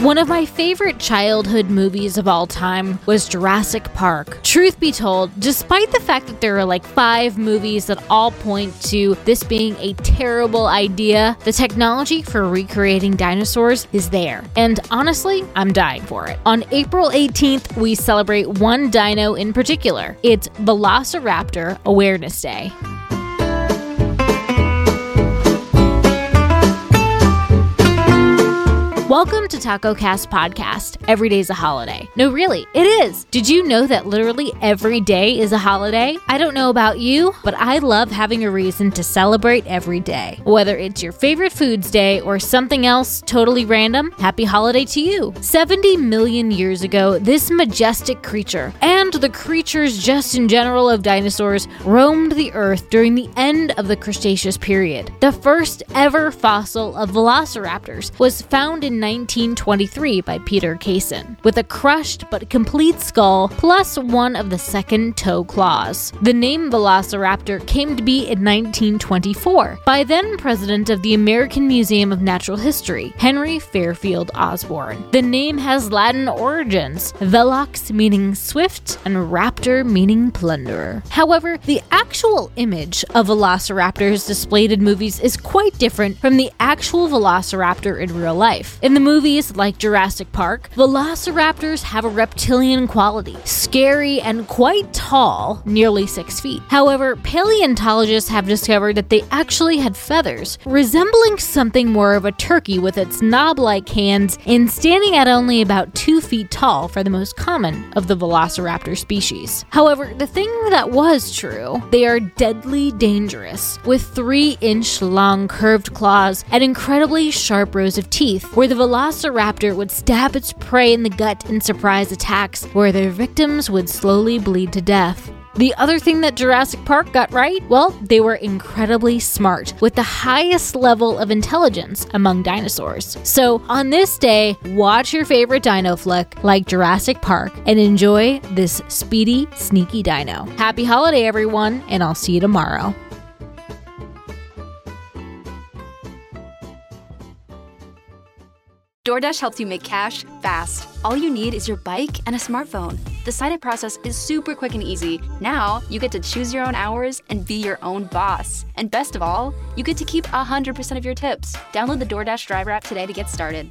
One of my favorite childhood movies of all time was Jurassic Park. Truth be told, despite the fact that there are like five movies that all point to this being a terrible idea, the technology for recreating dinosaurs is there. And honestly, I'm dying for it. On April 18th, we celebrate one dino in particular. It's Velociraptor Awareness Day. Welcome to Taco Cast Podcast. Every day's a holiday. No, really, it is. Did you know that literally every day is a holiday? I don't know about you, but I love having a reason to celebrate every day. Whether it's your favorite foods day or something else totally random, happy holiday to you. 70 million years ago, this majestic creature and the creatures just in general of dinosaurs roamed the earth during the end of the Cretaceous period. The first ever fossil of velociraptors was found in 1923 by Peter Kaisen, with a crushed but complete skull plus one of the second toe claws. The name Velociraptor came to be in 1924 by then president of the American Museum of Natural History, Henry Fairfield Osborn. The name has Latin origins, velox meaning swift and raptor meaning plunderer. However, the actual image of velociraptors displayed in movies is quite different from the actual velociraptor in real life. In the movies like Jurassic Park, velociraptors have a reptilian quality, scary and quite tall, nearly six feet. However, paleontologists have discovered that they actually had feathers, resembling something more of a turkey with its knob like hands and standing at only about two feet tall for the most common of the velociraptor species. However, the thing that was true, they are deadly dangerous, with three inch long curved claws and incredibly sharp rows of teeth, where the velociraptor would stab its prey in the gut in surprise attacks, where their victims would slowly bleed to death. The other thing that Jurassic Park got right, well, they were incredibly smart, with the highest level of intelligence among dinosaurs. So, on this day, watch your favorite dino flick like Jurassic Park and enjoy this speedy, sneaky dino. Happy holiday, everyone, and I'll see you tomorrow. DoorDash helps you make cash fast. All you need is your bike and a smartphone. The sign up process is super quick and easy. Now you get to choose your own hours and be your own boss. And best of all, you get to keep 100% of your tips. Download the DoorDash driver app today to get started.